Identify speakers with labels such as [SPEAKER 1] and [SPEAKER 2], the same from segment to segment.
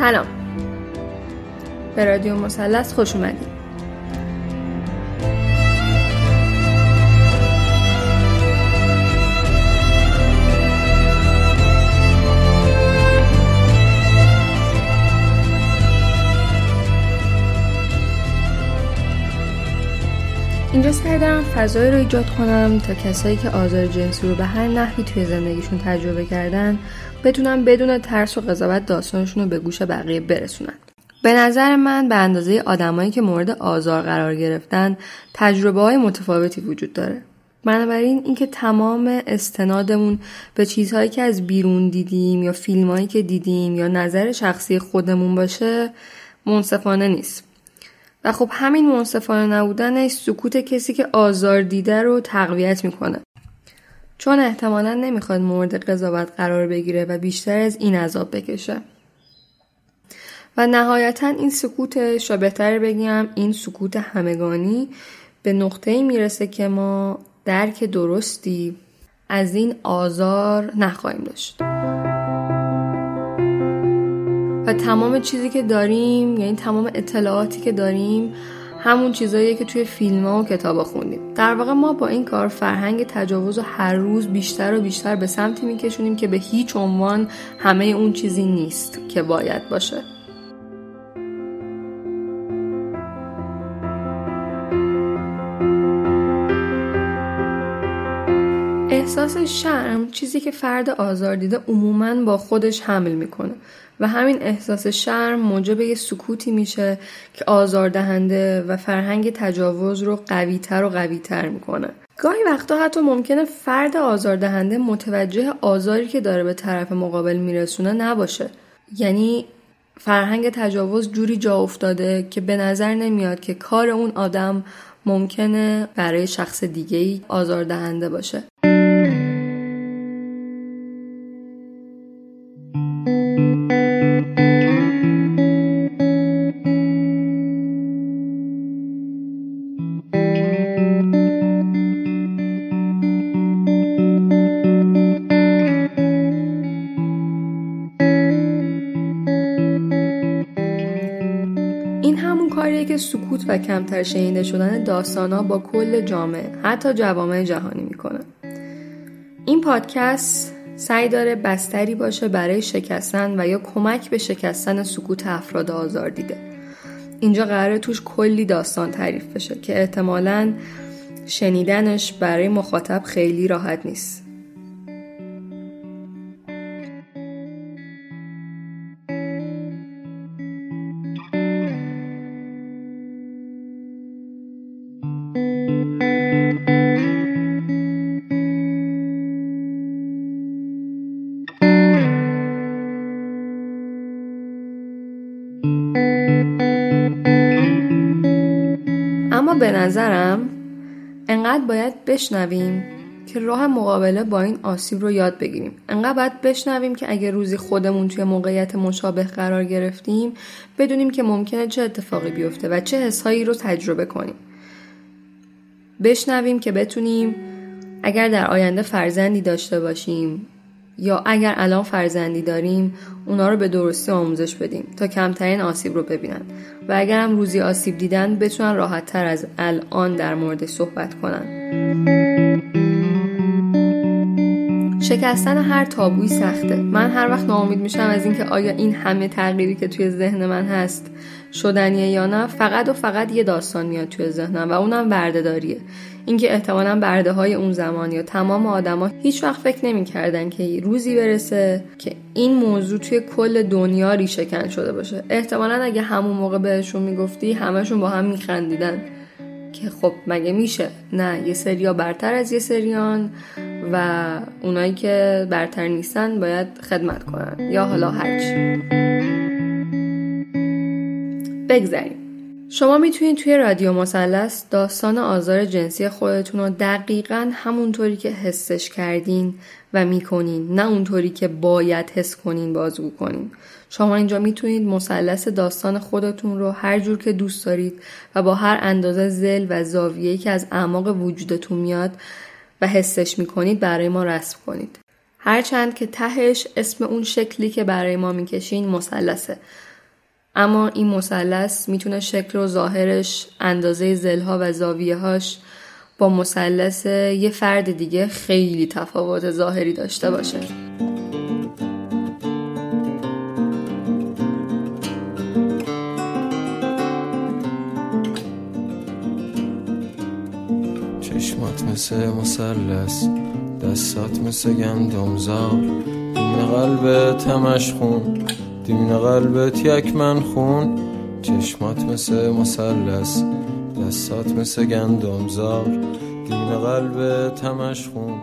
[SPEAKER 1] سلام. به رادیو مثلث خوش اومدید. سعی دارم فضایی رو ایجاد کنم تا کسایی که آزار جنسی رو به هر نحوی توی زندگیشون تجربه کردن بتونن بدون ترس و قضاوت داستانشون رو به گوش بقیه برسونن. به نظر من به اندازه آدمایی که مورد آزار قرار گرفتن تجربه های متفاوتی وجود داره. بنابراین اینکه تمام استنادمون به چیزهایی که از بیرون دیدیم یا فیلمهایی که دیدیم یا نظر شخصی خودمون باشه منصفانه نیست. و خب همین منصفانه نبودنش سکوت کسی که آزار دیده رو تقویت می‌کنه. چون احتمالا نمی‌خواد مورد قضاوت قرار بگیره و بیشتر از این عذاب بکشه. و نهایتا این سکوتش و بهتر بگم این سکوت همگانی به نقطه می‌رسه که ما درک درستی از این آزار نخواهیم داشت. و تمام چیزی که داریم یعنی تمام اطلاعاتی که داریم همون چیزایی که توی فیلم ها و کتاب خوندیم. در واقع ما با این کار فرهنگ تجاوز و هر روز بیشتر و بیشتر به سمتی میکشونیم که به هیچ عنوان همه اون چیزی نیست که باید باشه. احساس شرم چیزی که فرد آزار دیده عموما با خودش حمل می‌کنه. و همین احساس شرم موجب یه سکوتی میشه که آزاردهنده و فرهنگ تجاوز رو قویتر و قویتر می‌کنه. گاهی وقتا حتی ممکنه فرد آزاردهنده متوجه آزاری که داره به طرف مقابل میرسونه نباشه. یعنی فرهنگ تجاوز جوری جا افتاده که به نظر نمیاد که کار اون آدم ممکنه برای شخص دیگه ای آزاردهنده باشه. که سکوت و کمتر شنیده شدن داستانا با کل جامعه حتی جوامع جهانی می‌کنه این پادکست سعی داره بستری باشه برای شکستن و یا کمک به شکستن سکوت افراد آزار دیده. اینجا قراره توش کلی داستان تعریف بشه که احتمالا شنیدنش برای مخاطب خیلی راحت نیست. اما به نظرم انقدر باید بشنویم که راه مقابله با این آسیب رو یاد بگیریم. انقدر باید بشنویم که اگه روزی خودمون توی موقعیت مشابه قرار گرفتیم بدونیم که ممکنه چه اتفاقی بیفته و چه حسهایی رو تجربه کنیم. بشنویم که بتونیم اگر در آینده فرزندی داشته باشیم یا اگر الان فرزندی داریم اونا رو به درستی آموزش بدیم تا کمترین آسیب رو ببینن. و اگر هم روزی آسیب دیدن بتونن راحت تر از الان در مورد صحبت کنن. شکستن هر تابوی سخته. من هر وقت ناامید میشم از اینکه آیا این همه تغییری که توی ذهن من هست شدنیه یا نه فقط و فقط یه داستان میاد توی ذهنم و اونم بردهداریه. اینکه احتمالا برده های اون زمان یا تمام آدما هیچ وقت فکر نمی‌کردن که روزی برسه که این موضوع توی کل دنیا ریشهکن شده باشه. احتمالا اگه همون موقع بهشون می‌گفتی همشون با هم میخندیدن که خب مگه میشه؟ نه یه سریا برتر از یه سریان و اونایی که برتر نیستن باید خدمت کنن. یا حالا هرچی. بگذاریم شما می‌تونید توی رادیو مثلث داستان آزار جنسی خودتون رو دقیقا همونطوری که حسش کردین و می‌کنین نه اونطوری که باید حس کنین بازگو کنین. شما اینجا می‌تونید مثلث داستان خودتون رو هر جور که دوست دارید و با هر اندازه زل و زاویه‌ای که از اعماق وجودتون میاد و حسش می‌کنید برای ما رسم کنید. هرچند که تهش اسم اون شکلی که برای ما می‌کشین مثلثه. اما این مثلث می‌تونه شکل و ظاهرش اندازه زلها و زاویه هاش با مثلث یه فرد دیگه خیلی تفاوت ظاهری داشته باشه.
[SPEAKER 2] چشمات مثل مسلس دستات مثل گندمزار. دین قلبت همش خون دین قلبت یک من خون. چشمات مثل مسلس دستات مثل گندمزار. دین قلبت همش خون.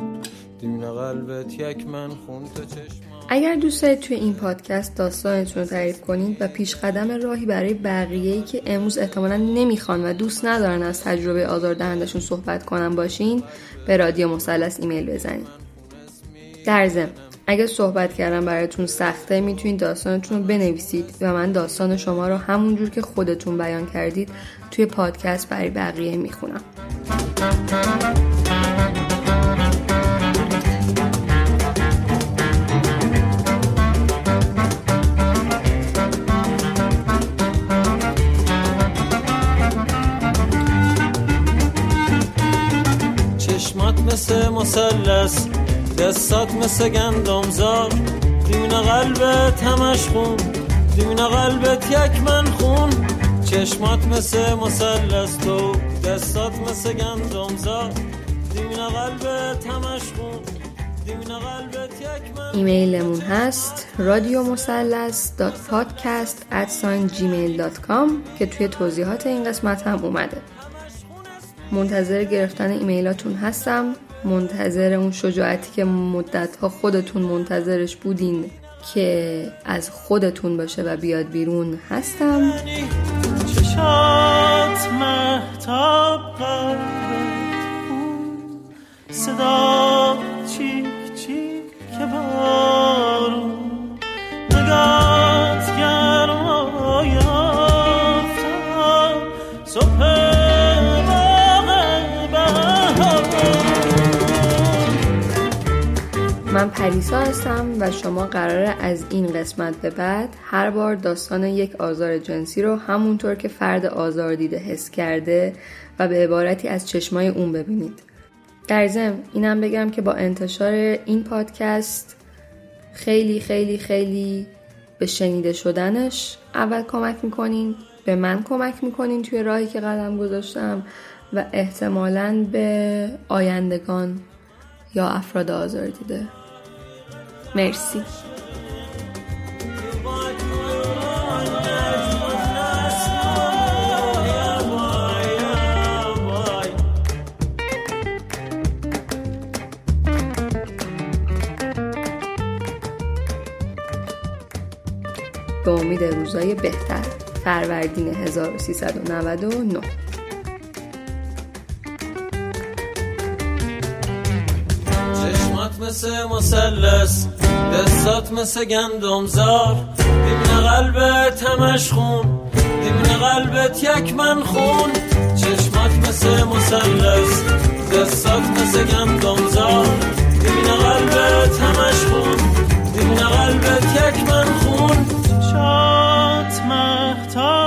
[SPEAKER 2] دین قلبت یک من خون. تو چشمات.
[SPEAKER 1] اگر دوست دارید توی این پادکست داستانتون رو تعریف کنید و پیش قدم راهی برای بقیه‌ای که امروز احتمالا نمی‌خوان و دوست ندارن از تجربه آزاردهندشون صحبت کنن باشین به رادیو مثلث ایمیل بزنید. در ضمن اگه صحبت کردم براتون سخته می‌تونید داستانتون رو بنویسید و من داستان شما رو همونجور که خودتون بیان کردید توی پادکست برای بقیه می‌خونم.
[SPEAKER 2] چشمات مثل مسلس دستات مثل گندمزار. دیمین قلبت همش خون دیمین قلبت یک من خون. چشمات مثل مسلس تو دستات مثل گندمزار. دیمین قلبت همش خون
[SPEAKER 1] ایمیلمون هست رادیو مثلث پادکست که توی توضیحات این قسمت هم اومده. منتظر گرفتن ایمیلاتون هستم. منتظر اون شجاعتی که مدت ها خودتون منتظرش بودین که از خودتون باشه و بیاد بیرون هستم.
[SPEAKER 2] چشات
[SPEAKER 1] من پریسا هستم و شما قراره از این قسمت به بعد هر بار داستان یک آزار جنسی رو همونطور که فرد آزار دیده حس کرده و به عبارتی از چشمای اون ببینید. در ضمن اینم بگم که با انتشار این پادکست خیلی خیلی خیلی به شنیده شدنش اول کمک می‌کنین به من کمک می‌کنین توی راهی که قدم گذاشتم و احتمالاً به آیندگان یا افراد آزار دیده. مرسی. به امید روزای بهتر. فروردین 1399
[SPEAKER 2] مثل مسلس دستات مثل گندم زار دیمن قلبت همش خون. دیمن قلبت یک من خون. چشمات مثل مسلس دستات مثل گندم زار دیمن قلبت همش خون. دیمن قلبت یک من خون. چات مختار